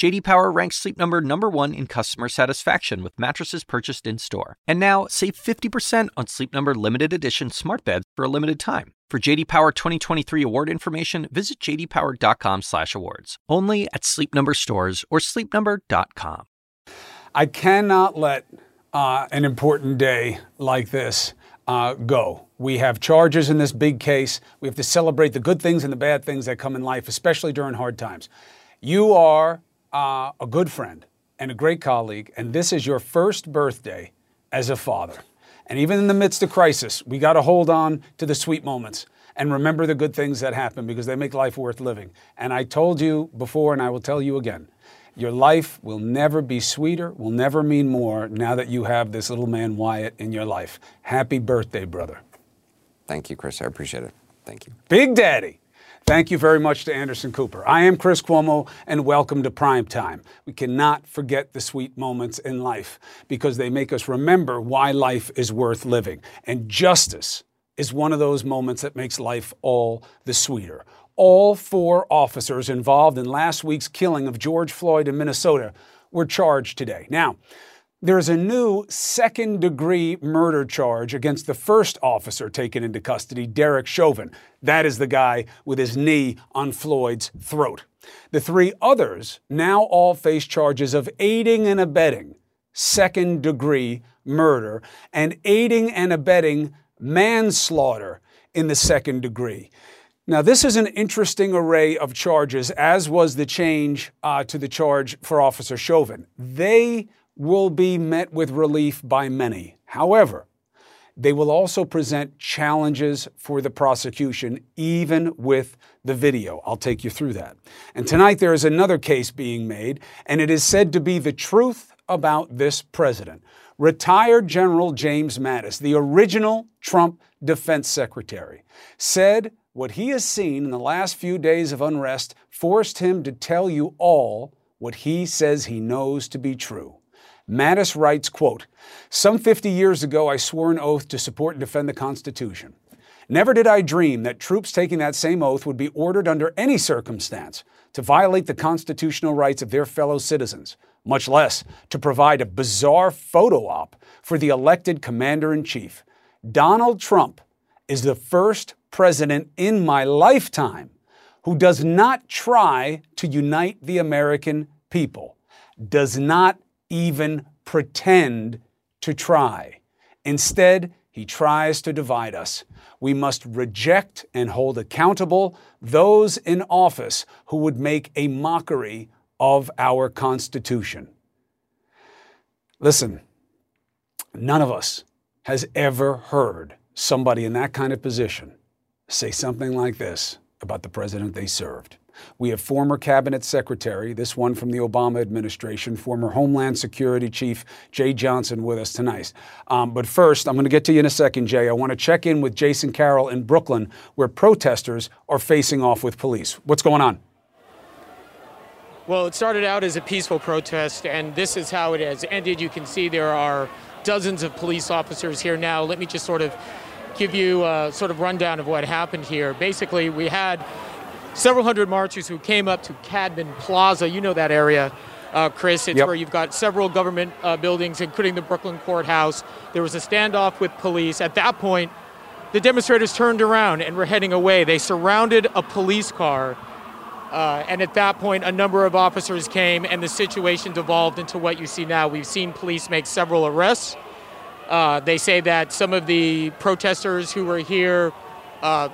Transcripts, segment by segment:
JD Power ranks Sleep Number number 1 in customer satisfaction with mattresses purchased in-store. And now, save 50% on Sleep Number limited edition smart beds for a limited time. For JD Power 2023 award information, visit jdpower.com/awards. Only at Sleep Number stores or sleepnumber.com. I cannot let uh, an important day like this uh, go. We have charges in this big case. We have to celebrate the good things and the bad things that come in life, especially during hard times. You are uh, a good friend and a great colleague, and this is your first birthday as a father. And even in the midst of crisis, we got to hold on to the sweet moments and remember the good things that happen because they make life worth living. And I told you before, and I will tell you again your life will never be sweeter, will never mean more now that you have this little man Wyatt in your life. Happy birthday, brother. Thank you, Chris. I appreciate it. Thank you. Big Daddy. Thank you very much to Anderson Cooper. I am Chris Cuomo, and welcome to Prime Time. We cannot forget the sweet moments in life because they make us remember why life is worth living. And justice is one of those moments that makes life all the sweeter. All four officers involved in last week's killing of George Floyd in Minnesota were charged today. Now, there's a new second degree murder charge against the first officer taken into custody, Derek Chauvin. That is the guy with his knee on Floyd's throat. The three others now all face charges of aiding and abetting second degree murder and aiding and abetting manslaughter in the second degree. Now, this is an interesting array of charges, as was the change uh, to the charge for Officer Chauvin. They will be met with relief by many. However, they will also present challenges for the prosecution, even with the video. I'll take you through that. And tonight there is another case being made, and it is said to be the truth about this president. Retired General James Mattis, the original Trump defense secretary, said what he has seen in the last few days of unrest forced him to tell you all what he says he knows to be true. Mattis writes, quote, Some 50 years ago, I swore an oath to support and defend the Constitution. Never did I dream that troops taking that same oath would be ordered under any circumstance to violate the constitutional rights of their fellow citizens, much less to provide a bizarre photo op for the elected commander in chief. Donald Trump is the first president in my lifetime who does not try to unite the American people, does not even pretend to try. Instead, he tries to divide us. We must reject and hold accountable those in office who would make a mockery of our Constitution. Listen, none of us has ever heard somebody in that kind of position say something like this about the president they served. We have former cabinet secretary, this one from the Obama administration, former Homeland Security Chief Jeh Johnson with us tonight. Um, but first, I'm going to get to you in a second, Jeh. I want to check in with Jason Carroll in Brooklyn, where protesters are facing off with police. What's going on? Well, it started out as a peaceful protest, and this is how it has ended. You can see there are dozens of police officers here now. Let me just sort of give you a sort of rundown of what happened here. Basically, we had several hundred marchers who came up to Cadman Plaza. You know that area, uh, Chris. It's Yep. where you've got several government uh, buildings, including the Brooklyn Courthouse. There was a standoff with police. At that point, the demonstrators turned around and were heading away. They surrounded a police car. Uh, and at that point, a number of officers came, and the situation devolved into what you see now. We've seen police make several arrests. Uh, they say that some of the protesters who were here uh,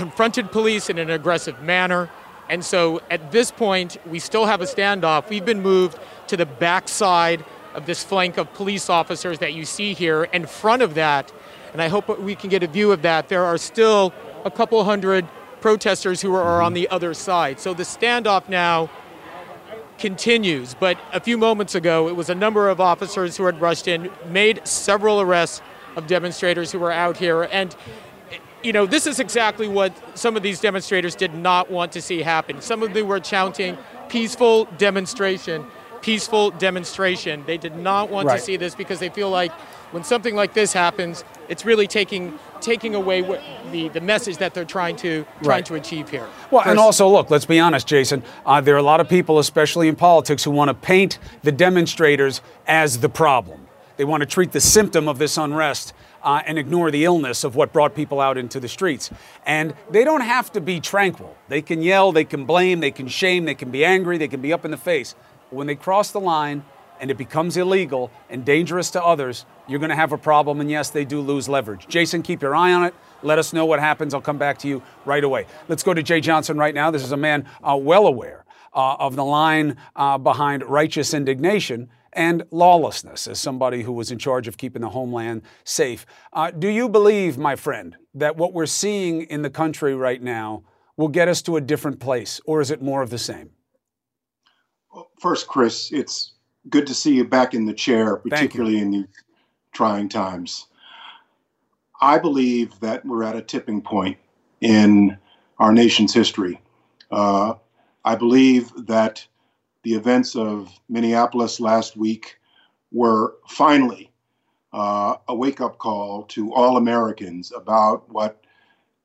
confronted police in an aggressive manner. And so at this point, we still have a standoff. We've been moved to the backside of this flank of police officers that you see here. In front of that, and I hope we can get a view of that, there are still a couple hundred protesters who are on the other side. So the standoff now continues. But a few moments ago, it was a number of officers who had rushed in, made several arrests of demonstrators who were out here. And, you know, this is exactly what some of these demonstrators did not want to see happen. Some of them were chanting, peaceful demonstration, peaceful demonstration. They did not want Right. to see this because they feel like when something like this happens, it's really taking taking away what, the the message that they're trying to trying Right. to achieve here. Well, and also, look, let's be honest, Jason. Uh, there are a lot of people, especially in politics, who want to paint the demonstrators as the problem. They want to treat the symptom of this unrest uh, and ignore the illness of what brought people out into the streets. And they don't have to be tranquil. They can yell, they can blame, they can shame, they can be angry, they can be up in the face. When they cross the line and it becomes illegal and dangerous to others, you're going to have a problem. And yes, they do lose leverage. Jason, keep your eye on it. Let us know what happens. I'll come back to you right away. Let's go to Jeh Johnson right now. This is a man uh, well aware uh, of the line uh, behind righteous indignation and lawlessness as somebody who was in charge of keeping the homeland safe. Uh, do you believe, my friend, that what we're seeing in the country right now will get us to a different place, or is it more of the same? First, Chris, it's good to see you back in the chair, particularly in these trying times. I believe that we're at a tipping point in our nation's history. Uh, I believe that the events of Minneapolis last week were finally uh, a wake up call to all Americans about what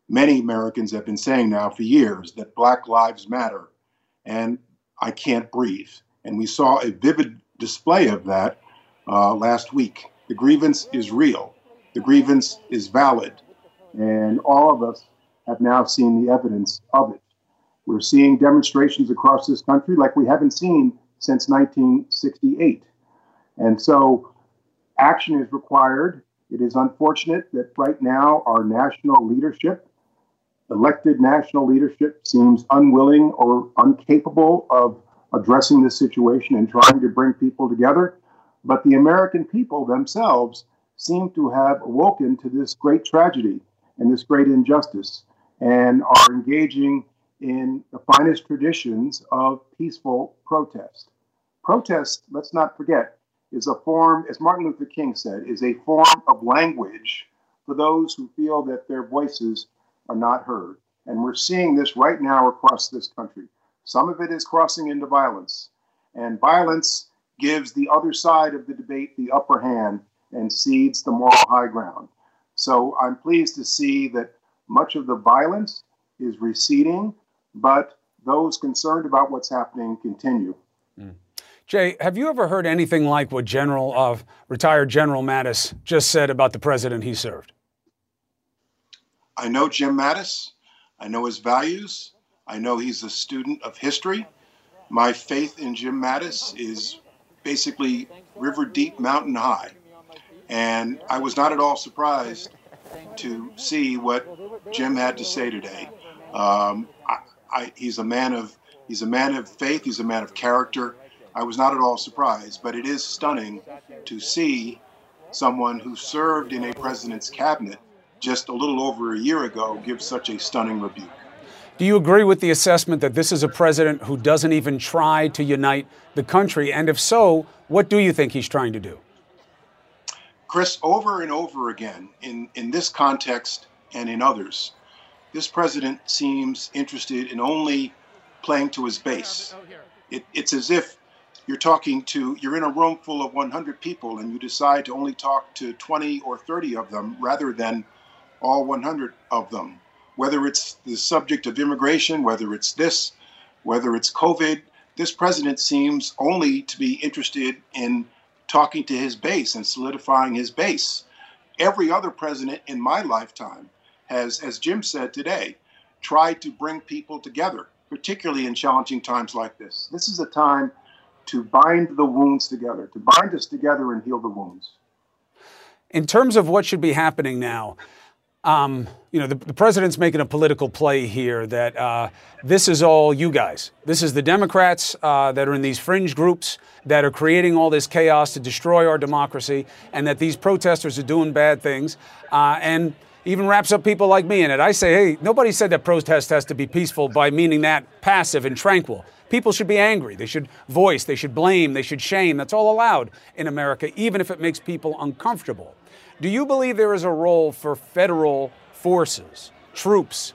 many Americans have been saying now for years that Black Lives Matter and I can't breathe. And we saw a vivid display of that uh, last week. The grievance is real, the grievance is valid, and all of us have now seen the evidence of it. We're seeing demonstrations across this country like we haven't seen since 1968. And so action is required. It is unfortunate that right now our national leadership, elected national leadership, seems unwilling or incapable of addressing this situation and trying to bring people together. But the American people themselves seem to have awoken to this great tragedy and this great injustice and are engaging in the finest traditions of peaceful protest. Protest, let's not forget, is a form, as Martin Luther King said, is a form of language for those who feel that their voices are not heard. And we're seeing this right now across this country. Some of it is crossing into violence, and violence gives the other side of the debate the upper hand and cedes the moral high ground. So I'm pleased to see that much of the violence is receding, but those concerned about what's happening continue. Jeh, have you ever heard anything like what General of retired General Mattis just said about the president he served? I know Jim Mattis. I know his values. I know he's a student of history. My faith in Jim Mattis is basically river deep, mountain high. And I was not at all surprised to see what Jim had to say today. Um, I, I, he's a man of he's a man of faith. He's a man of character. I was not at all surprised, but it is stunning to see someone who served in a president's cabinet just a little over a year ago give such a stunning rebuke. Do you agree with the assessment that this is a president who doesn't even try to unite the country? And if so, what do you think he's trying to do? Chris, over and over again, in, in this context and in others, this president seems interested in only playing to his base. It, it's as if you're talking to, you're in a room full of 100 people and you decide to only talk to 20 or 30 of them rather than all 100 of them. Whether it's the subject of immigration, whether it's this, whether it's COVID, this president seems only to be interested in talking to his base and solidifying his base. Every other president in my lifetime has, as Jim said today, tried to bring people together, particularly in challenging times like this. This is a time to bind the wounds together, to bind us together and heal the wounds. In terms of what should be happening now, um, you know, the, the, president's making a political play here that uh, this is all you guys. This is the Democrats uh, that are in these fringe groups that are creating all this chaos to destroy our democracy, and that these protesters are doing bad things, uh, and even wraps up people like me in it. I say, hey, nobody said that protest has to be peaceful by meaning that passive and tranquil. People should be angry. They should voice. They should blame. They should shame. That's all allowed in America, even if it makes people uncomfortable. Do you believe there is a role for federal forces, troops,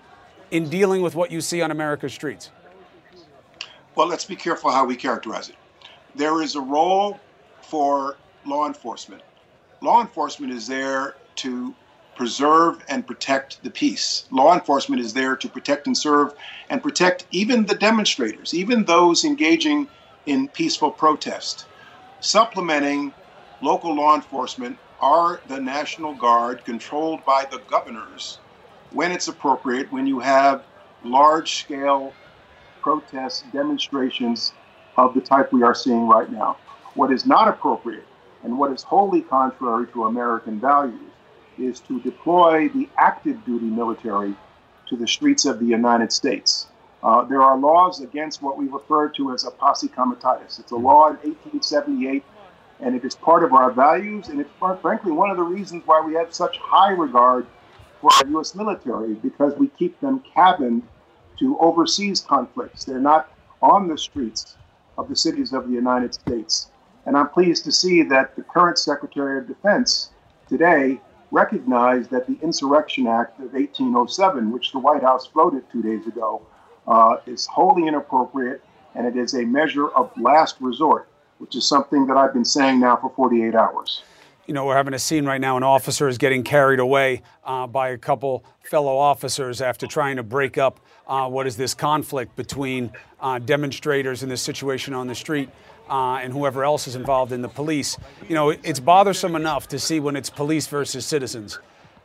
in dealing with what you see on America's streets? well, let's be careful how we characterize it. There is a role for law enforcement. Law enforcement is there to preserve and protect the peace. Law enforcement is there to protect and serve and protect even the demonstrators, even those engaging in peaceful protest. Supplementing local law enforcement are the National Guard controlled by the governors when it's appropriate, when you have large scale protests, demonstrations of the type we are seeing right now. What is not appropriate and what is wholly contrary to American values is to deploy the active duty military to the streets of the United States. Uh, there are laws against what we refer to as a posse comitatus. It's a law in 1878, and it is part of our values, and it's frankly one of the reasons why we have such high regard for our U.S. military because we keep them cabined to overseas conflicts. They're not on the streets of the cities of the United States. And I'm pleased to see that the current Secretary of Defense today recognized that the Insurrection Act of 1807, which the White House floated two days ago, uh, is wholly inappropriate and it is a measure of last resort, which is something that I've been saying now for 48 hours you know, we're having a scene right now, an officer is getting carried away uh, by a couple fellow officers after trying to break up uh, what is this conflict between uh, demonstrators in this situation on the street. Uh, and whoever else is involved in the police. You know, it's bothersome enough to see when it's police versus citizens.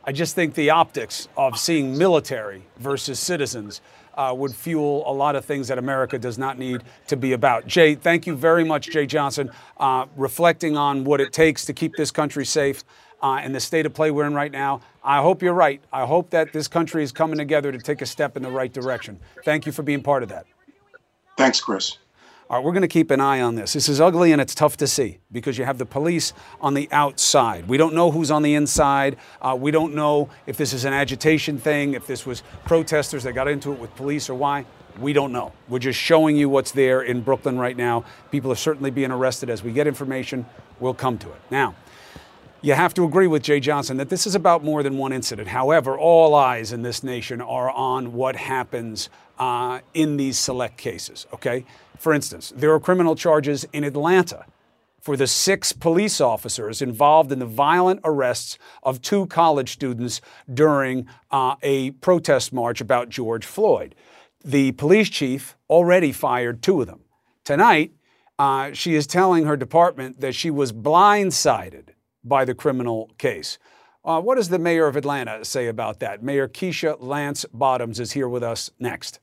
I just think the optics of seeing military versus citizens uh, would fuel a lot of things that America does not need to be about. Jeh, thank you very much, Jeh Johnson, uh, reflecting on what it takes to keep this country safe. Uh, and the state of play we're in right now. I hope you're right. I hope that this country is coming together to take a step in the right direction. Thank you for being part of that. Thanks, Chris. All right, we're going to keep an eye on this. This is ugly and it's tough to see because you have the police on the outside. We don't know who's on the inside. Uh, we don't know if this is an agitation thing, if this was protesters that got into it with police or why. We don't know. We're just showing you what's there in Brooklyn right now. People are certainly being arrested. As we get information, we'll come to it. Now, you have to agree with Jeh Johnson that this is about more than one incident. However, all eyes in this nation are on what happens uh, in these select cases, okay? For instance, there are criminal charges in Atlanta for the six police officers involved in the violent arrests of two college students during uh, a protest march about George Floyd. The police chief already fired two of them. Tonight, uh, she is telling her department that she was blindsided by the criminal case. Uh, what does the mayor of Atlanta say about that? Mayor Keisha Lance Bottoms is here with us next.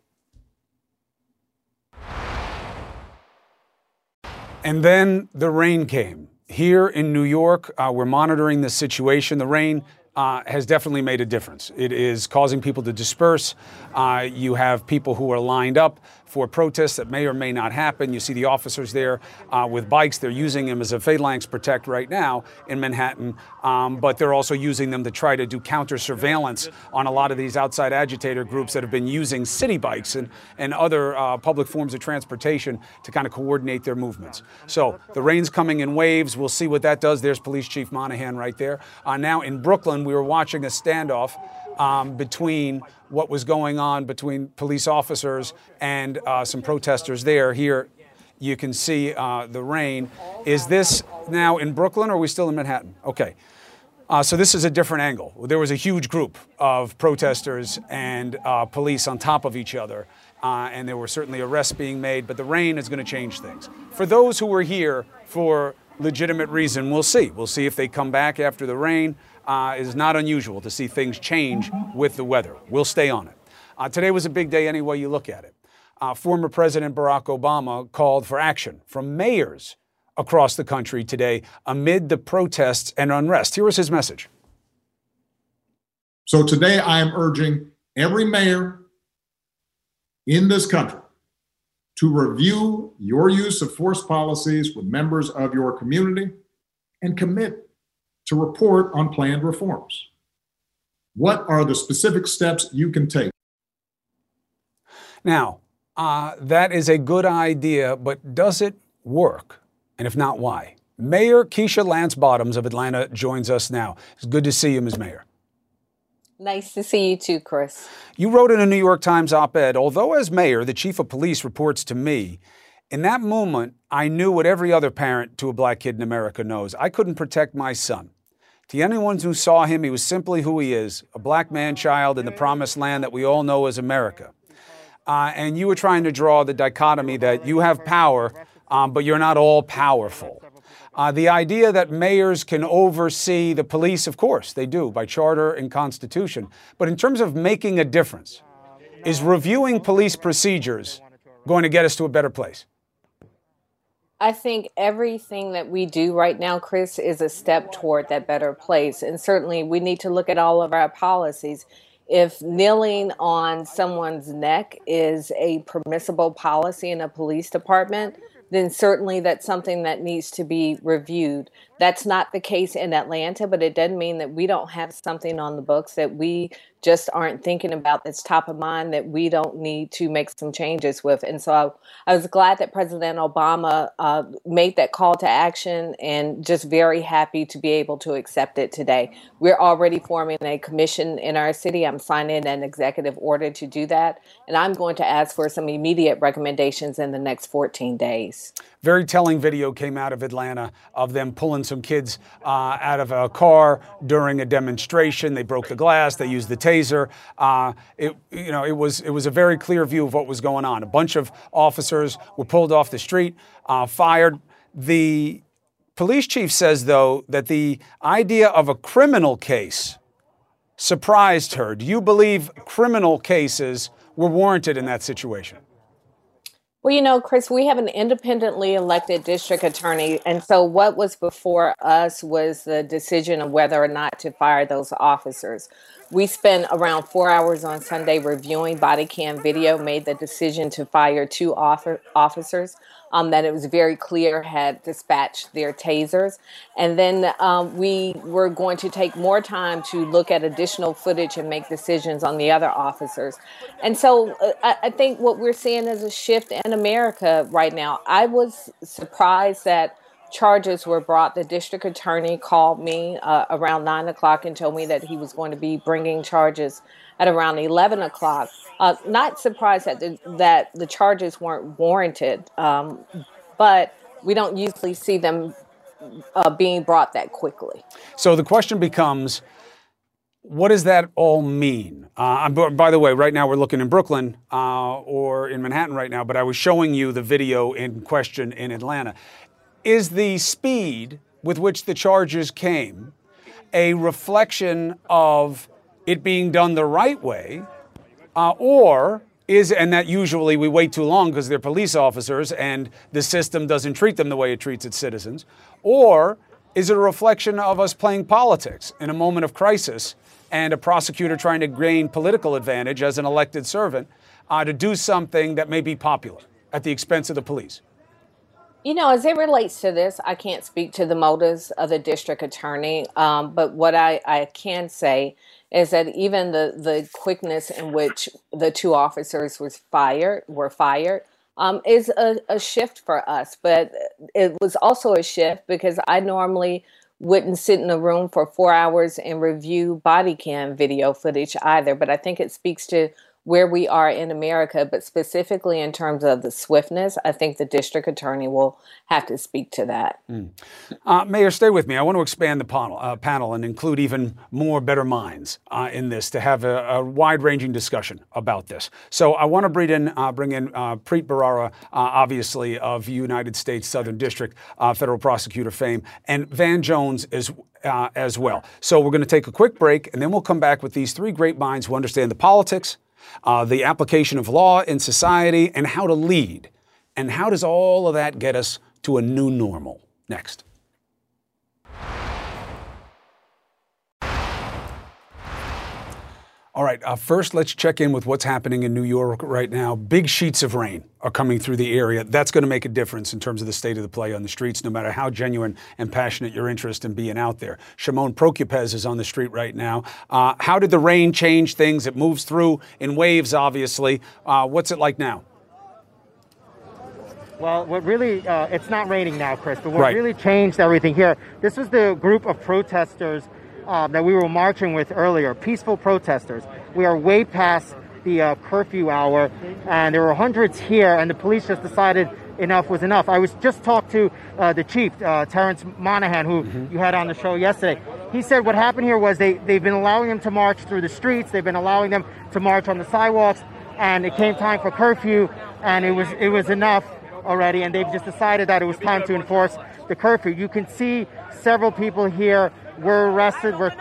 And then the rain came. Here in New York, uh, we're monitoring the situation. The rain uh, has definitely made a difference. It is causing people to disperse. Uh, you have people who are lined up for protests that may or may not happen. You see the officers there uh, with bikes. They're using them as a phalanx protect right now in Manhattan, um, but they're also using them to try to do counter surveillance on a lot of these outside agitator groups that have been using Citi Bikes and, and other uh, public forms of transportation to kind of coordinate their movements. So the rain's coming in waves. We'll see what that does. There's Police Chief Monahan right there. Uh, now in Brooklyn, we were watching a standoff um, between what was going on between police officers and uh, some protesters there. Here, you can see uh, the rain. Is this now in Brooklyn or are we still in Manhattan? Okay. Uh, so this is a different angle. There was a huge group of protesters and uh, police on top of each other, uh, and there were certainly arrests being made, but the rain is going to change things. For those who were here for legitimate reason, we'll see. We'll see if they come back after the rain uh, is not unusual to see things change with the weather. We'll stay on it. Uh, today was a big day any way you look at it. Uh, former President Barack Obama called for action from mayors across the country today amid the protests and unrest. Here was his message. So today I am urging every mayor in this country to review your use of force policies with members of your community and commit to report on planned reforms. What are the specific steps you can take? Now, uh, that is a good idea, but does it work? And if not, why? Mayor Keisha Lance Bottoms of Atlanta joins us now. It's good to see you, Ms. Mayor. Nice to see you too, Chris. You wrote in a New York Times op ed Although, as mayor, the chief of police reports to me, in that moment, I knew what every other parent to a black kid in America knows. I couldn't protect my son. To anyone who saw him, he was simply who he is a black man child in the promised land that we all know as America. Uh, and you were trying to draw the dichotomy that you have power, um, but you're not all powerful. Uh, the idea that mayors can oversee the police, of course, they do by charter and constitution. But in terms of making a difference, is reviewing police procedures going to get us to a better place? I think everything that we do right now, Chris, is a step toward that better place. And certainly we need to look at all of our policies. If kneeling on someone's neck is a permissible policy in a police department, then certainly that's something that needs to be reviewed. That's not the case in Atlanta, but it doesn't mean that we don't have something on the books that we just aren't thinking about that's top of mind that we don't need to make some changes with. And so I, I was glad that President Obama uh, made that call to action and just very happy to be able to accept it today. We're already forming a commission in our city. I'm signing an executive order to do that. And I'm going to ask for some immediate recommendations in the next 14 days. Very telling video came out of Atlanta of them pulling some kids uh, out of a car during a demonstration. They broke the glass. They used the taser. Uh, it, you know, it was it was a very clear view of what was going on. A bunch of officers were pulled off the street, uh, fired. The police chief says though that the idea of a criminal case surprised her. Do you believe criminal cases were warranted in that situation? Well, you know, Chris, we have an independently elected district attorney. And so what was before us was the decision of whether or not to fire those officers. We spent around four hours on Sunday reviewing body cam video, made the decision to fire two officers um, that it was very clear had dispatched their tasers. And then um, we were going to take more time to look at additional footage and make decisions on the other officers. And so uh, I, I think what we're seeing is a shift in America right now. I was surprised that charges were brought. The district attorney called me uh, around nine o'clock and told me that he was going to be bringing charges at around 11 o'clock. Uh, not surprised that the, that the charges weren't warranted, um, but we don't usually see them uh, being brought that quickly. So the question becomes what does that all mean? Uh, by the way, right now we're looking in Brooklyn uh, or in Manhattan right now, but I was showing you the video in question in Atlanta. Is the speed with which the charges came a reflection of it being done the right way, uh, or is, and that usually we wait too long because they're police officers and the system doesn't treat them the way it treats its citizens, or is it a reflection of us playing politics in a moment of crisis and a prosecutor trying to gain political advantage as an elected servant uh, to do something that may be popular at the expense of the police? You know, as it relates to this, I can't speak to the motives of the district attorney, um, but what I, I can say is that even the the quickness in which the two officers was fired were fired um, is a, a shift for us. But it was also a shift because I normally wouldn't sit in a room for four hours and review body cam video footage either. But I think it speaks to where we are in America, but specifically in terms of the swiftness, I think the district attorney will have to speak to that. Mm. Uh, Mayor, stay with me. I want to expand the panel, uh, panel and include even more better minds uh, in this to have a, a wide-ranging discussion about this. So I want to bring in, uh, bring in uh, Preet Bharara, uh, obviously of United States Southern District federal prosecutor fame, and Van Jones as as well. So we're going to take a quick break, and then we'll come back with these three great minds who understand the politics uh, the application of law in society, and how to lead. And how does all of that get us to a new normal? Next. All right, uh, first let's check in with what's happening in New York right now. Big sheets of rain are coming through the area. That's going to make a difference in terms of the state of the play on the streets, no matter how genuine and passionate your interest in being out there. Shimon Prokupecz is on the street right now. Uh, how did the rain change things? It moves through in waves, obviously. Uh, what's it like now? Well, what really, uh, it's not raining now, Chris, but what right. really changed everything here, this was the group of protesters uh, that we were marching with earlier, peaceful protesters. We are way past the uh, curfew hour, and there were hundreds here, and the police just decided enough was enough. I was just talked to uh, the chief, uh, Terence Monahan, who mm-hmm. you had on the show yesterday. He said what happened here was they, they've been allowing them to march through the streets, they've been allowing them to march on the sidewalks, and it came time for curfew, and it was it was enough already, and they've just decided that it was time to enforce the curfew. You can see several people here were arrested. We're,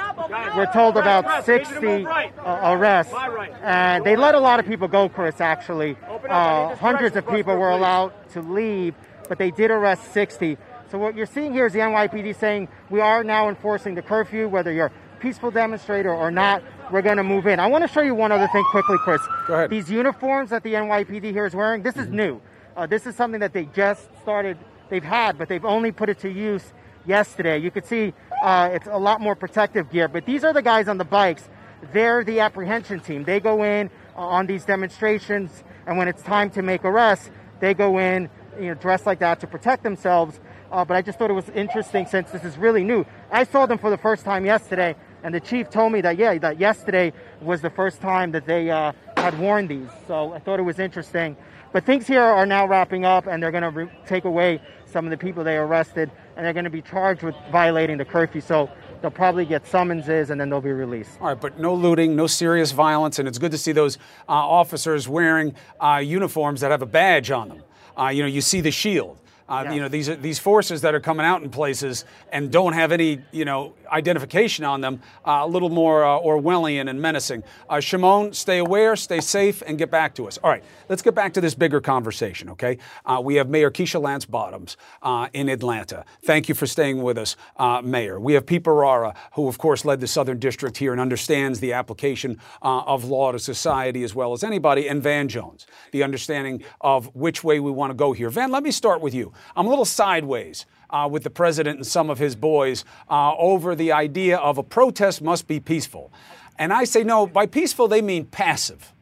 we're told about 60 uh, arrests. And they let a lot of people go, Chris, actually. Uh, hundreds of people were allowed to leave, but they did arrest 60. So what you're seeing here is the NYPD saying we are now enforcing the curfew, whether you're a peaceful demonstrator or not, we're going to move in. I want to show you one other thing quickly, Chris. Go ahead. These uniforms that the NYPD here is wearing, this is mm-hmm. new. Uh, this is something that they just started, they've had, but they've only put it to use yesterday. You could see uh, it's a lot more protective gear, but these are the guys on the bikes. They're the apprehension team. They go in on these demonstrations, and when it's time to make arrests, they go in, you know, dressed like that to protect themselves. Uh, but I just thought it was interesting since this is really new. I saw them for the first time yesterday, and the chief told me that yeah, that yesterday was the first time that they uh, had worn these. So I thought it was interesting. But things here are now wrapping up, and they're going to re- take away some of the people they arrested, and they're going to be charged with violating the curfew. So they'll probably get summonses, and then they'll be released. All right, but no looting, no serious violence, and it's good to see those uh, officers wearing uh, uniforms that have a badge on them. Uh, you know, you see the shield. Uh, yeah. You know, these these forces that are coming out in places and don't have any, you know, identification on them, uh, a little more uh, Orwellian and menacing. Uh, Shimon, stay aware, stay safe, and get back to us. All right, let's get back to this bigger conversation, okay? Uh, we have Mayor Keisha Lance Bottoms uh, in Atlanta. Thank you for staying with us, uh, Mayor. We have Preet Bharara, who, of course, led the Southern District here and understands the application of law to society as well as anybody, and Van Jones, the understanding of which way we want to go here. Van, let me start with you. I'm a little sideways uh, with the president and some of his boys uh, over the idea of a protest must be peaceful. And I say, no, by peaceful, they mean passive.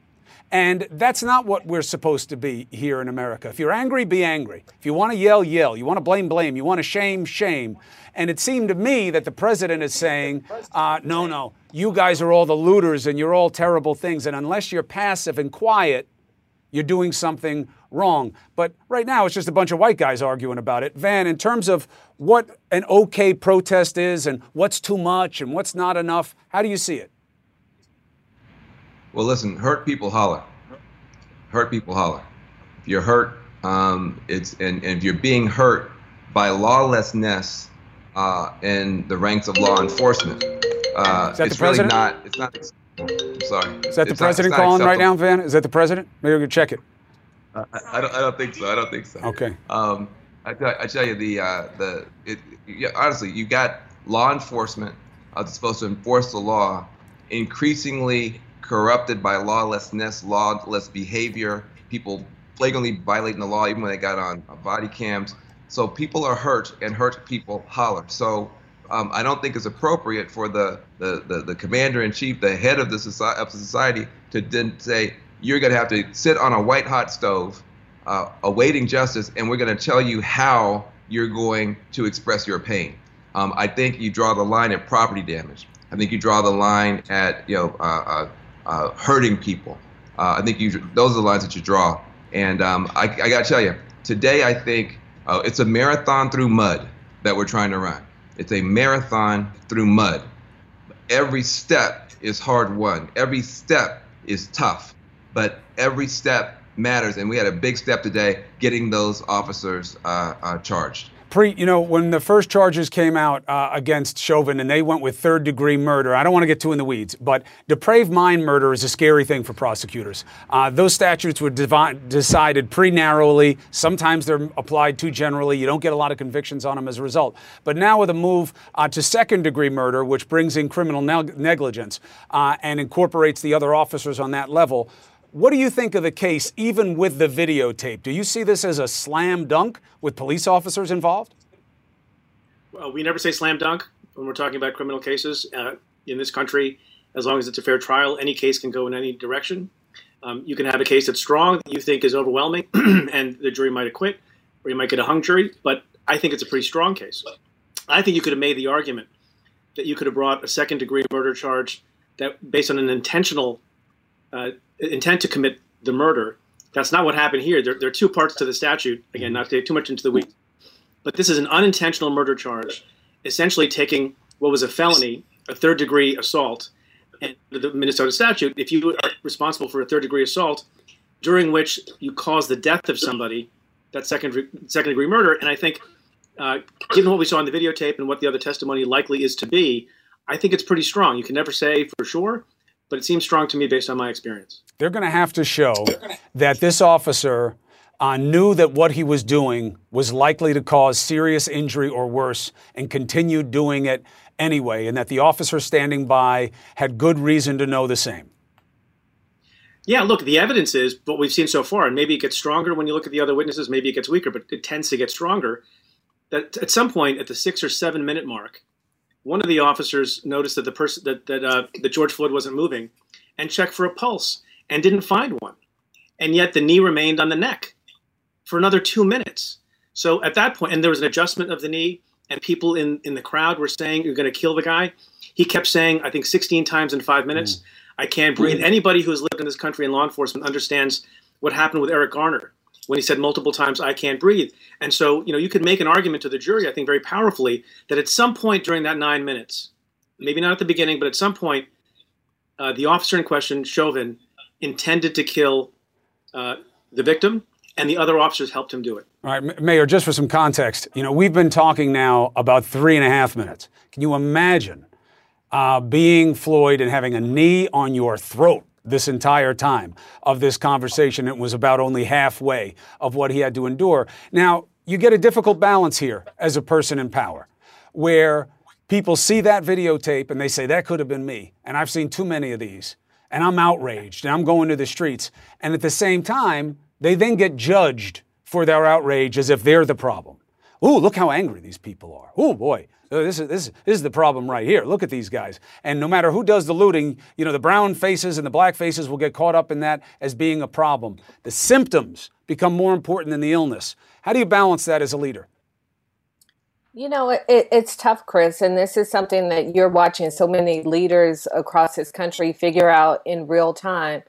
And that's not what we're supposed to be here in America. If you're angry, be angry. If you want to yell, yell. You want to blame, blame. You want to shame, shame. And it seemed to me that the president is saying, uh, no, no, you guys are all the looters and you're all terrible things. And unless you're passive and quiet, you're doing something wrong. But right now, it's just a bunch of white guys arguing about it. Van, in terms of what an okay protest is and what's too much and what's not enough, how do you see it? Well, listen, hurt people holler. Hurt people holler. If you're hurt, um, it's and, and if you're being hurt by lawlessness uh, in the ranks of law enforcement, uh, it's really not. It's not. I'm sorry. Is that the it's president not, calling right now, Van? Is that the president? Maybe we can check it. I, I, don't. I don't think so. I don't think so. Okay. Um, I, I tell you the uh, the it, yeah, honestly, you got law enforcement uh, that's supposed to enforce the law, increasingly corrupted by lawlessness, lawless behavior, people flagrantly violating the law even when they got on body cams. So people are hurt, and hurt people holler. So um, I don't think it's appropriate for the, the, the, the commander in chief, the head of the society, of the society, to then say, you're going to have to sit on a white hot stove uh, awaiting justice, and we're going to tell you how you're going to express your pain. Um, I think you draw the line at property damage. I think you draw the line at you know uh, uh, uh hurting people. Uh, I think you those are the lines that you draw. And um, I, I got to tell you, today I think uh, it's a marathon through mud that we're trying to run. It's a marathon through mud. Every step is hard won. Every step is tough, but every step matters. And we had a big step today getting those officers uh, uh, charged. Pre, you know, when the first charges came out uh, against Chauvin and they went with third degree murder, I don't want to get too in the weeds, but depraved mind murder is a scary thing for prosecutors. Uh, those statutes were devi- decided pretty narrowly. Sometimes they're applied too generally. You don't get a lot of convictions on them as a result. But now with a move uh, to second degree murder, which brings in criminal ne- negligence uh, and incorporates the other officers on that level, what do you think of the case, even with the videotape? Do you see this as a slam dunk with police officers involved? Well, we never say slam dunk when we're talking about criminal cases. Uh, in this country, as long as it's a fair trial, any case can go in any direction. Um, you can have a case that's strong, that you think is overwhelming, and the jury might acquit, or you might get a hung jury, but I think it's a pretty strong case. I think you could have made the argument that you could have brought a second degree murder charge that based on an intentional uh, intent to commit the murder. That's not what happened here. There, there, are two parts to the statute. Again, not to get too much into the weeds, but this is an unintentional murder charge, essentially taking what was a felony, a third degree assault, and the Minnesota statute. If you are responsible for a third degree assault, during which you cause the death of somebody, that's second second degree murder. And I think, uh, given what we saw in the videotape and what the other testimony likely is to be, I think it's pretty strong. You can never say for sure, but it seems strong to me based on my experience. They're going to have to show that this officer uh, knew that what he was doing was likely to cause serious injury or worse and continued doing it anyway, and that the officer standing by had good reason to know the same. Yeah, look, the evidence is what we've seen so far, and maybe it gets stronger when you look at the other witnesses, maybe it gets weaker, but it tends to get stronger. That at some point at the six or seven minute mark, one of the officers noticed that the person that that, uh, that George Floyd wasn't moving, and checked for a pulse and didn't find one, and yet the knee remained on the neck for another two minutes. So at that point, and there was an adjustment of the knee, and people in in the crowd were saying, "You're going to kill the guy." He kept saying, I think, 16 times in five minutes, mm. "I can't breathe." Anybody who has lived in this country in law enforcement understands what happened with Eric Garner when he said multiple times, I can't breathe. And so, you know, you could make an argument to the jury, I think very powerfully, that at some point during that nine minutes, maybe not at the beginning, but at some point, uh, the officer in question, Chauvin, intended to kill uh, the victim, and the other officers helped him do it. All right, Mayor, just for some context, you know, we've been talking now about three and a half minutes. Can you imagine uh, being Floyd and having a knee on your throat this entire time of this conversation. It was about only halfway of what he had to endure. Now, you get a difficult balance here as a person in power where people see that videotape and they say, that could have been me. And I've seen too many of these. And I'm outraged and I'm going to the streets. And at the same time, they then get judged for their outrage as if they're the problem. Ooh, look how angry these people are. Oh boy, Uh, this is, this, this is the problem right here. Look at these guys. And no matter who does the looting, you know, the brown faces and the black faces will get caught up in that as being a problem. The symptoms become more important than the illness. How do you balance that as a leader? You know, it, it's tough, Chris, and this is something that you're watching so many leaders across this country figure out in real time.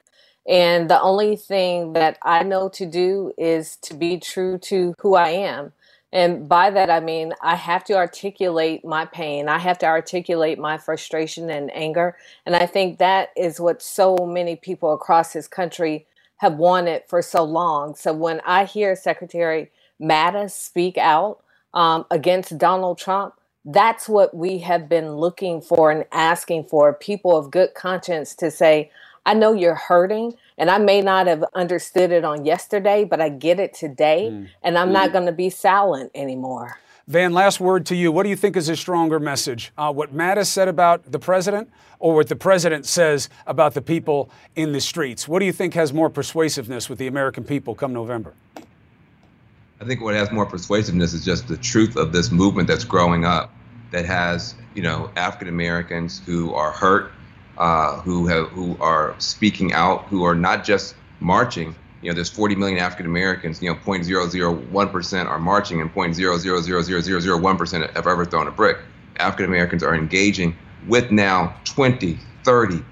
And the only thing that I know to do is to be true to who I am. And by that, I mean, I have to articulate my pain. I have to articulate my frustration and anger. And I think that is what so many people across this country have wanted for so long. So when I hear Secretary Mattis speak out um, against Donald Trump, that's what we have been looking for and asking for people of good conscience to say, I know you're hurting, and I may not have understood it on yesterday, but I get it today, mm. and I'm mm. not going to be silent anymore. Van, last word to you. What do you think is a stronger message? Uh, what Mattis said about the president, or what the president says about the people in the streets? What do you think has more persuasiveness with the American people come November? I think what has more persuasiveness is just the truth of this movement that's growing up that has, you know, African Americans who are hurt, uh, who have who are speaking out, who are not just marching. You know, there's 40 million African Americans. You know, 0.001 percent are marching, and 0.0000001 percent have ever thrown a brick. African Americans are engaging with now 20, 30,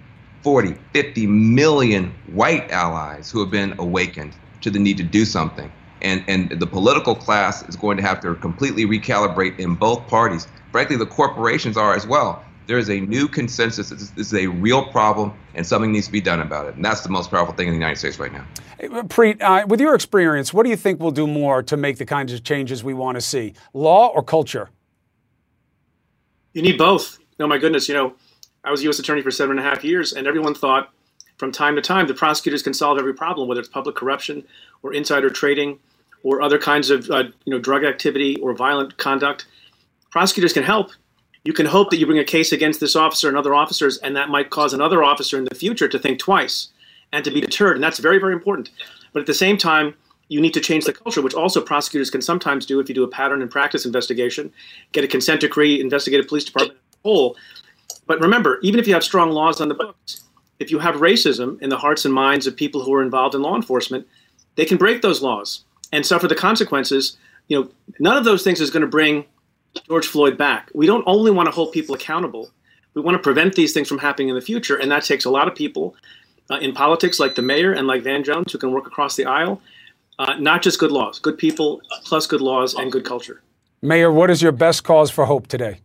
40, 50 million white allies who have been awakened to the need to do something. And, and the political class is going to have to completely recalibrate in both parties. Frankly, the corporations are as well there is a new consensus that this, is a real problem and something needs to be done about it. And that's the most powerful thing in the United States right now. Preet, uh, with your experience, what do you think will do more to make the kinds of changes we want to see? Law or culture? You need both. No, my goodness, you know, I was a U.S. attorney for seven and a half years, and everyone thought from time to time the prosecutors can solve every problem, whether it's public corruption or insider trading or other kinds of uh, you know drug activity or violent conduct. Prosecutors can help, you can hope that you bring a case against this officer and other officers, and that might cause another officer in the future to think twice and to be deterred. And that's very, very important. But at the same time, you need to change the culture, which also prosecutors can sometimes do if you do a pattern and practice investigation, get a consent decree, investigate a police department as a whole. But remember, even if you have strong laws on the books, if you have racism in the hearts and minds of people who are involved in law enforcement, they can break those laws and suffer the consequences. You know, none of those things is going to bring George Floyd back. We don't only want to hold people accountable, we want to prevent these things from happening in the future. And that takes a lot of people uh, in politics, like the mayor and like Van Jones, who can work across the aisle. Uh, not just good laws, good people plus good laws and good culture. Mayor, what is your best cause for hope today?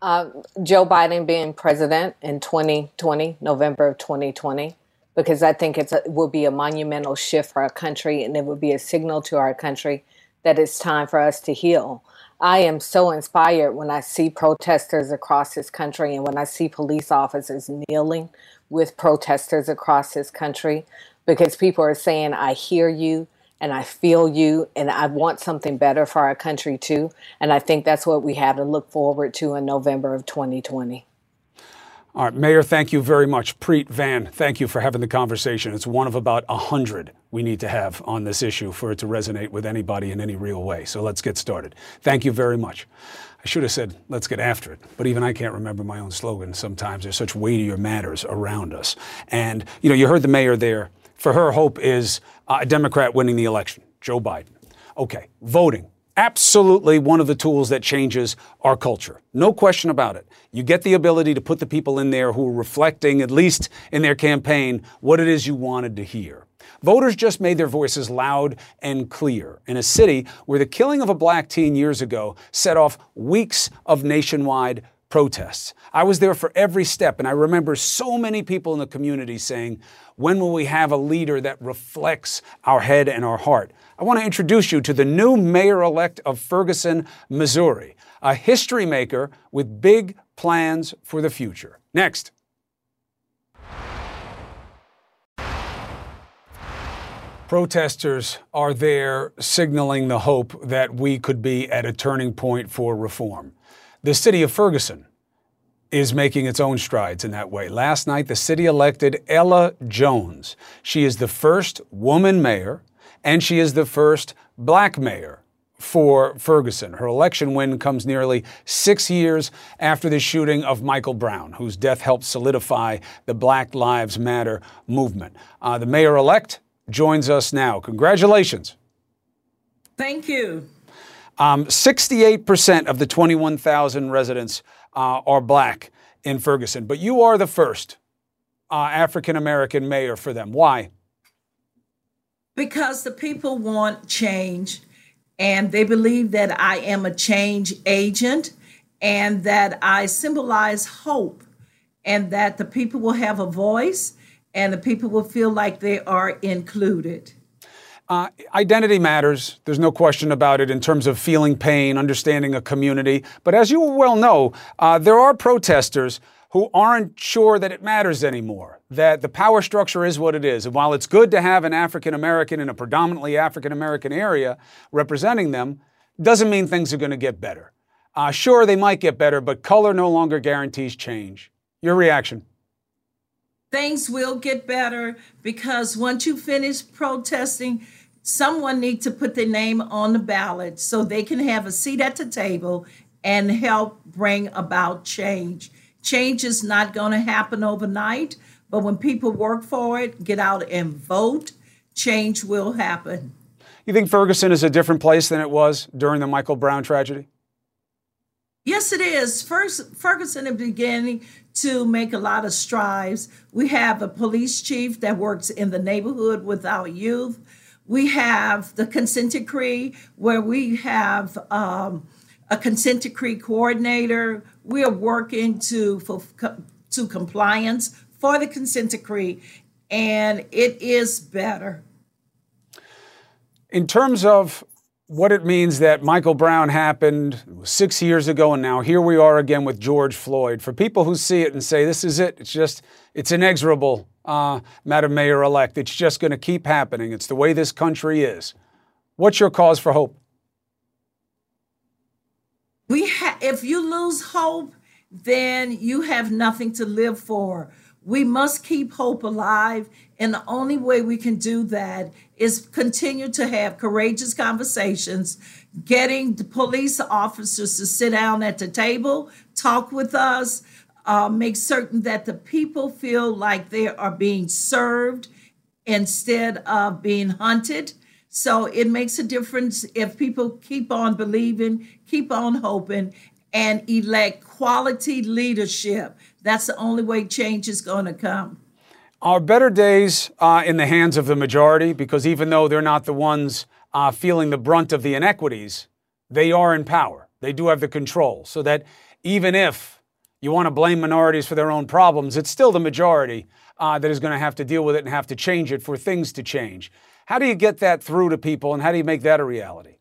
Uh, Joe Biden being president in 2020, November of 2020, because I think it will be a monumental shift for our country and it will be a signal to our country that it's time for us to heal. I am so inspired when I see protesters across this country and when I see police officers kneeling with protesters across this country because people are saying, I hear you and I feel you and I want something better for our country too. And I think that's what we have to look forward to in November of 2020. All right, Mayor, thank you very much. Preet Van, thank you for having the conversation. It's one of about a hundred we need to have on this issue for it to resonate with anybody in any real way. So let's get started. Thank you very much. I should have said, let's get after it. But even I can't remember my own slogan. Sometimes there's such weightier matters around us. And, you know, you heard the mayor there. For her, hope is a Democrat winning the election, Joe Biden. Okay, voting absolutely one of the tools that changes our culture. No question about it. You get the ability to put the people in there who are reflecting, at least in their campaign, what it is you wanted to hear. Voters just made their voices loud and clear in a city where the killing of a black teen years ago set off weeks of nationwide protests. I was there for every step, and I remember so many people in the community saying, When will we have a leader that reflects our head and our heart? I want to introduce you to the new mayor elect of Ferguson, Missouri, a history maker with big plans for the future. Next. Protesters are there signaling the hope that we could be at a turning point for reform. The city of Ferguson is making its own strides in that way. Last night, the city elected Ella Jones. She is the first woman mayor, and she is the first black mayor for Ferguson. Her election win comes nearly six years after the shooting of Michael Brown, whose death helped solidify the Black Lives Matter movement. Uh, the mayor elect joins us now. Congratulations. Thank you. Um, 68% of the 21,000 residents uh, are black in Ferguson, but you are the first uh, African American mayor for them. Why? Because the people want change and they believe that I am a change agent and that I symbolize hope and that the people will have a voice and the people will feel like they are included. Uh, identity matters. There's no question about it in terms of feeling pain, understanding a community. But as you well know, uh, there are protesters who aren't sure that it matters anymore, that the power structure is what it is. And while it's good to have an African American in a predominantly African American area representing them, doesn't mean things are going to get better. Uh, sure, they might get better, but color no longer guarantees change. Your reaction? Things will get better because once you finish protesting, someone needs to put their name on the ballot so they can have a seat at the table and help bring about change. Change is not going to happen overnight, but when people work for it, get out and vote, change will happen. You think Ferguson is a different place than it was during the Michael Brown tragedy? Yes, it is. First, Ferguson in the beginning to make a lot of strides. We have a police chief that works in the neighborhood with our youth. We have the consent decree where we have um, a consent decree coordinator. We are working to for, to compliance for the consent decree, and it is better. In terms of what it means that Michael Brown happened six years ago, and now here we are again with George Floyd. For people who see it and say, this is it, it's just, it's inexorable, uh, Madam Mayor elect. It's just going to keep happening. It's the way this country is. What's your cause for hope? We ha- if you lose hope, then you have nothing to live for. We must keep hope alive. And the only way we can do that is continue to have courageous conversations, getting the police officers to sit down at the table, talk with us, uh, make certain that the people feel like they are being served instead of being hunted. So it makes a difference if people keep on believing, keep on hoping, and elect quality leadership. That's the only way change is going to come. Are better days uh, in the hands of the majority? Because even though they're not the ones uh, feeling the brunt of the inequities, they are in power. They do have the control. So that even if you want to blame minorities for their own problems, it's still the majority uh, that is going to have to deal with it and have to change it for things to change. How do you get that through to people and how do you make that a reality?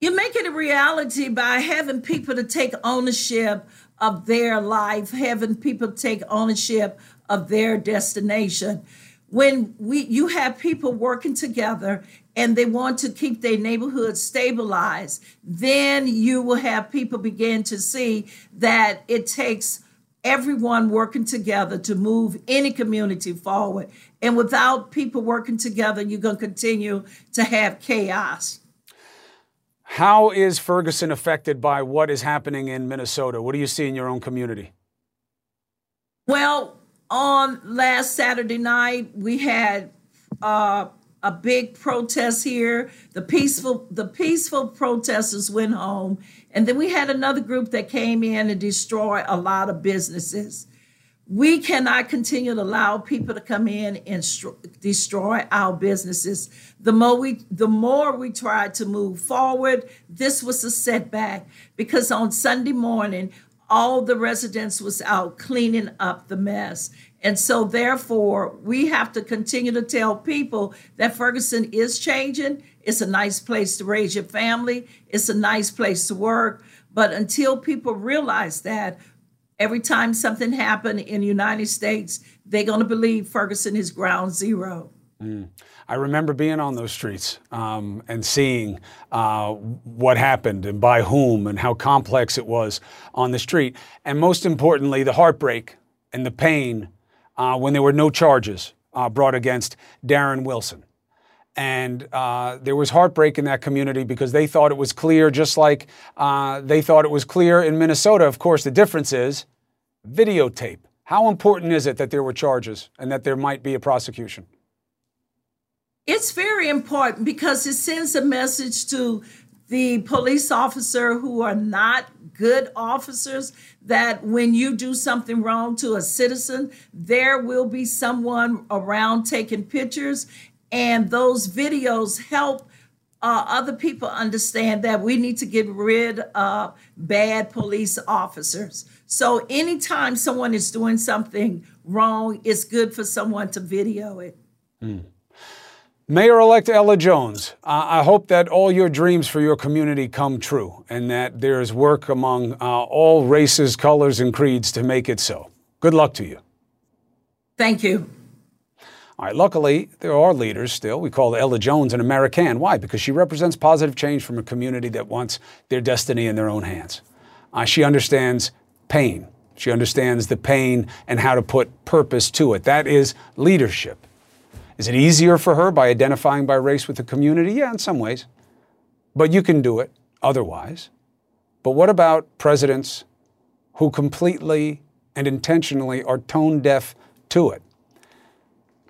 You make it a reality by having people to take ownership of their life, having people take ownership of their destination. When we you have people working together and they want to keep their neighborhood stabilized, then you will have people begin to see that it takes everyone working together to move any community forward. And without people working together, you're going to continue to have chaos. How is Ferguson affected by what is happening in Minnesota? What do you see in your own community? Well, on last Saturday night, we had uh, a big protest here. The peaceful the peaceful protesters went home, and then we had another group that came in and destroyed a lot of businesses. We cannot continue to allow people to come in and destroy our businesses. The more we the more we try to move forward, this was a setback because on Sunday morning all the residents was out cleaning up the mess and so, therefore, we have to continue to tell people that Ferguson is changing. It's a nice place to raise your family, it's a nice place to work. But until people realize that, every time something happened in the United States, they're going to believe Ferguson is ground zero. Mm. I remember being on those streets um, and seeing uh, what happened and by whom and how complex it was on the street. And most importantly, the heartbreak and the pain uh, when there were no charges uh, brought against Darren Wilson. And uh, there was heartbreak in that community because they thought it was clear, just like uh, they thought it was clear in Minnesota. Of course, the difference is videotape. How important is it that there were charges and that there might be a prosecution? It's very important because it sends a message to the police officer who are not good officers that when you do something wrong to a citizen, there will be someone around taking pictures, and those videos help uh, other people understand that we need to get rid of bad police officers. So, anytime someone is doing something wrong, it's good for someone to video it. Mm. Mayor elect Ella Jones, uh, I hope that all your dreams for your community come true and that there's work among uh, all races, colors, and creeds to make it so. Good luck to you. Thank you. All right, luckily, there are leaders still. We call Ella Jones an American. Why? Because she represents positive change from a community that wants their destiny in their own hands. Uh, she understands pain. She understands the pain and how to put purpose to it. That is leadership. Is it easier for her by identifying by race with the community? Yeah, in some ways. But you can do it otherwise. But what about presidents who completely and intentionally are tone deaf to it?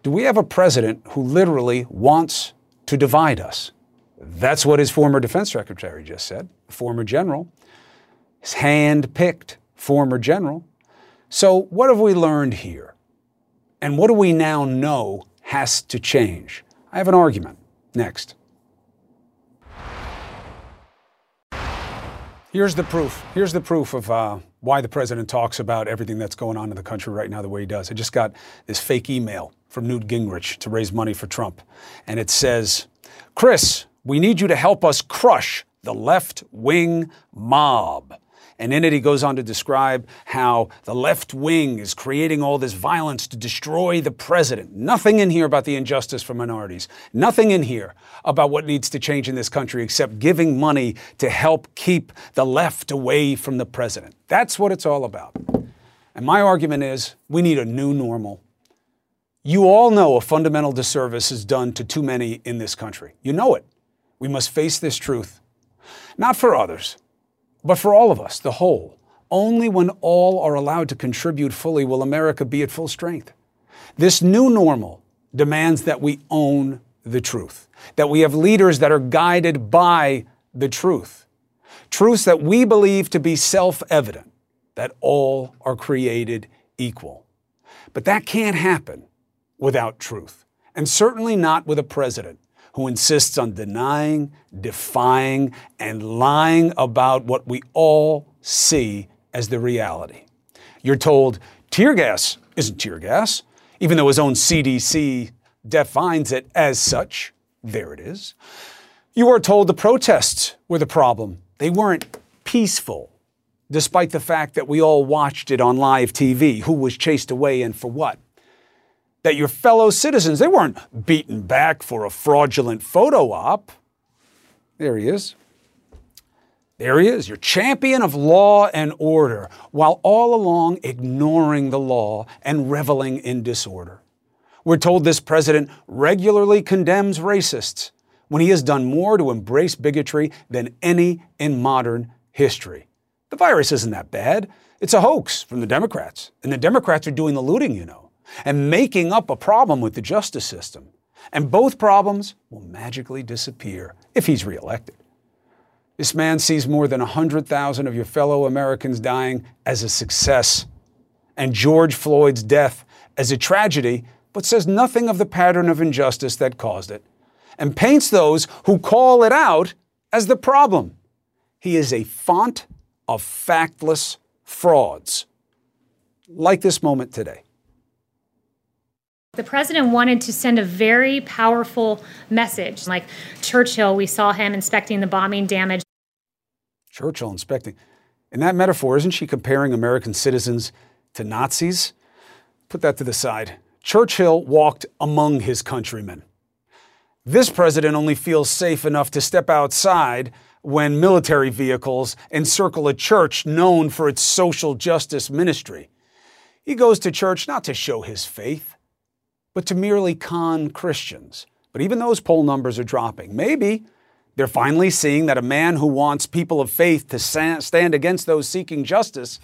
Do we have a president who literally wants to divide us? That's what his former defense secretary just said, former general, his hand picked former general. So, what have we learned here? And what do we now know has to change. I have an argument. Next. Here's the proof. Here's the proof of uh, why the president talks about everything that's going on in the country right now the way he does. I just got this fake email from Newt Gingrich to raise money for Trump. And it says, Chris, we need you to help us crush the left wing mob. And in it, he goes on to describe how the left wing is creating all this violence to destroy the president. Nothing in here about the injustice for minorities. Nothing in here about what needs to change in this country except giving money to help keep the left away from the president. That's what it's all about. And my argument is we need a new normal. You all know a fundamental disservice is done to too many in this country. You know it. We must face this truth. Not for others but for all of us, the whole. Only when all are allowed to contribute fully will America be at full strength. This new normal demands that we own the truth, that we have leaders that are guided by the truth, truths that we believe to be self evident, that all are created equal. But that can't happen without truth, and certainly not with a president who insists on denying, defying, and lying about what we all see as the reality. You're told tear gas isn't tear gas, even though his own CDC defines it as such. There it is. You are told the protests were the problem. They weren't peaceful, despite the fact that we all watched it on live TV. Who was chased away and for what? That your fellow citizens, they weren't beaten back for a fraudulent photo op. There he is. There he is, your champion of law and order, while all along ignoring the law and reveling in disorder. We're told this president regularly condemns racists when he has done more to embrace bigotry than any in modern history. The virus isn't that bad. It's a hoax from the Democrats. And the Democrats are doing the looting, you know, and making up a problem with the justice system. And both problems will magically disappear if he's reelected. This man sees more than 100,000 of your fellow Americans dying as a success, and George Floyd's death as a tragedy, but says nothing of the pattern of injustice that caused it, and paints those who call it out as the problem. He is a font of factless frauds, like this moment today. The president wanted to send a very powerful message. Like Churchill, we saw him inspecting the bombing damage. Churchill inspecting. In that metaphor, isn't she comparing American citizens to Nazis? Put that to the side. Churchill walked among his countrymen. This president only feels safe enough to step outside when military vehicles encircle a church known for its social justice ministry. He goes to church not to show his faith, but to merely con Christians. But even those poll numbers are dropping. Maybe they're finally seeing that a man who wants people of faith to stand against those seeking justice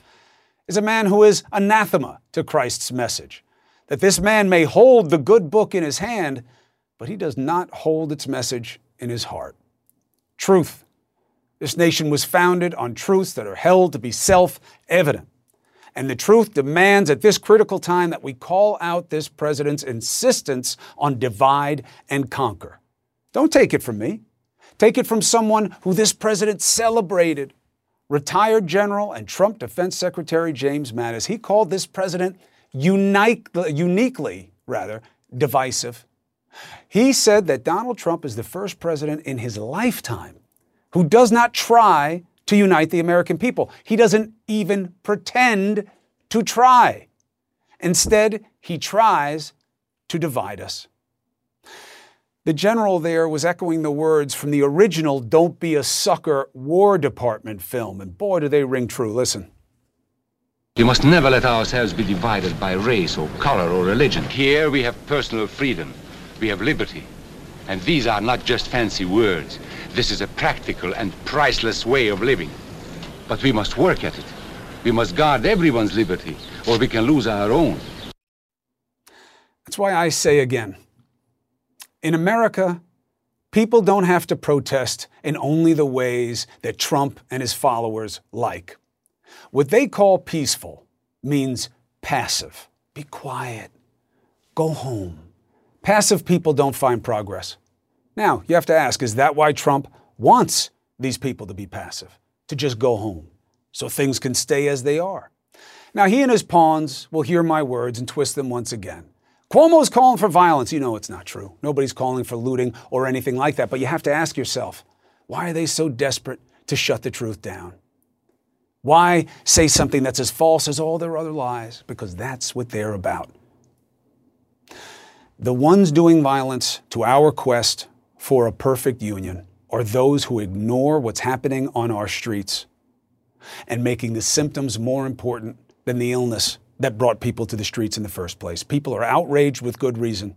is a man who is anathema to Christ's message. That this man may hold the good book in his hand, but he does not hold its message in his heart. Truth. This nation was founded on truths that are held to be self evident. And the truth demands at this critical time that we call out this president's insistence on divide and conquer. Don't take it from me. Take it from someone who this president celebrated. Retired General and Trump Defense Secretary James Mattis. He called this president unique, uniquely, rather, divisive. He said that Donald Trump is the first president in his lifetime who does not try to unite the American people. He doesn't even pretend to try. Instead, he tries to divide us. The general there was echoing the words from the original Don't Be a Sucker War Department film, and boy, do they ring true. Listen. We must never let ourselves be divided by race or color or religion. Here we have personal freedom, we have liberty. And these are not just fancy words. This is a practical and priceless way of living. But we must work at it. We must guard everyone's liberty, or we can lose our own. That's why I say again in America, people don't have to protest in only the ways that Trump and his followers like. What they call peaceful means passive. Be quiet. Go home. Passive people don't find progress. Now, you have to ask is that why Trump wants these people to be passive, to just go home, so things can stay as they are? Now, he and his pawns will hear my words and twist them once again. Cuomo's calling for violence. You know it's not true. Nobody's calling for looting or anything like that. But you have to ask yourself why are they so desperate to shut the truth down? Why say something that's as false as all their other lies? Because that's what they're about. The ones doing violence to our quest for a perfect union are those who ignore what's happening on our streets and making the symptoms more important than the illness that brought people to the streets in the first place. People are outraged with good reason.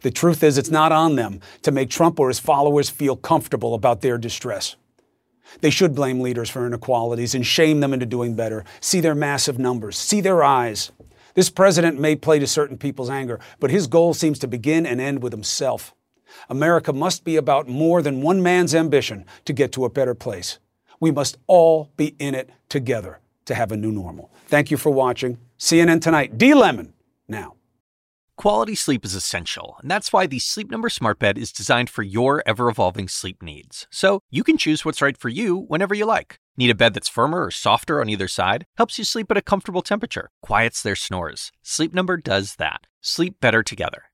The truth is, it's not on them to make Trump or his followers feel comfortable about their distress. They should blame leaders for inequalities and shame them into doing better. See their massive numbers, see their eyes. This president may play to certain people's anger, but his goal seems to begin and end with himself. America must be about more than one man's ambition to get to a better place. We must all be in it together to have a new normal. Thank you for watching. CNN Tonight. D. Lemon, now. Quality sleep is essential, and that's why the Sleep Number Smart Bed is designed for your ever evolving sleep needs. So you can choose what's right for you whenever you like. Need a bed that's firmer or softer on either side? Helps you sleep at a comfortable temperature, quiets their snores. Sleep Number does that. Sleep better together.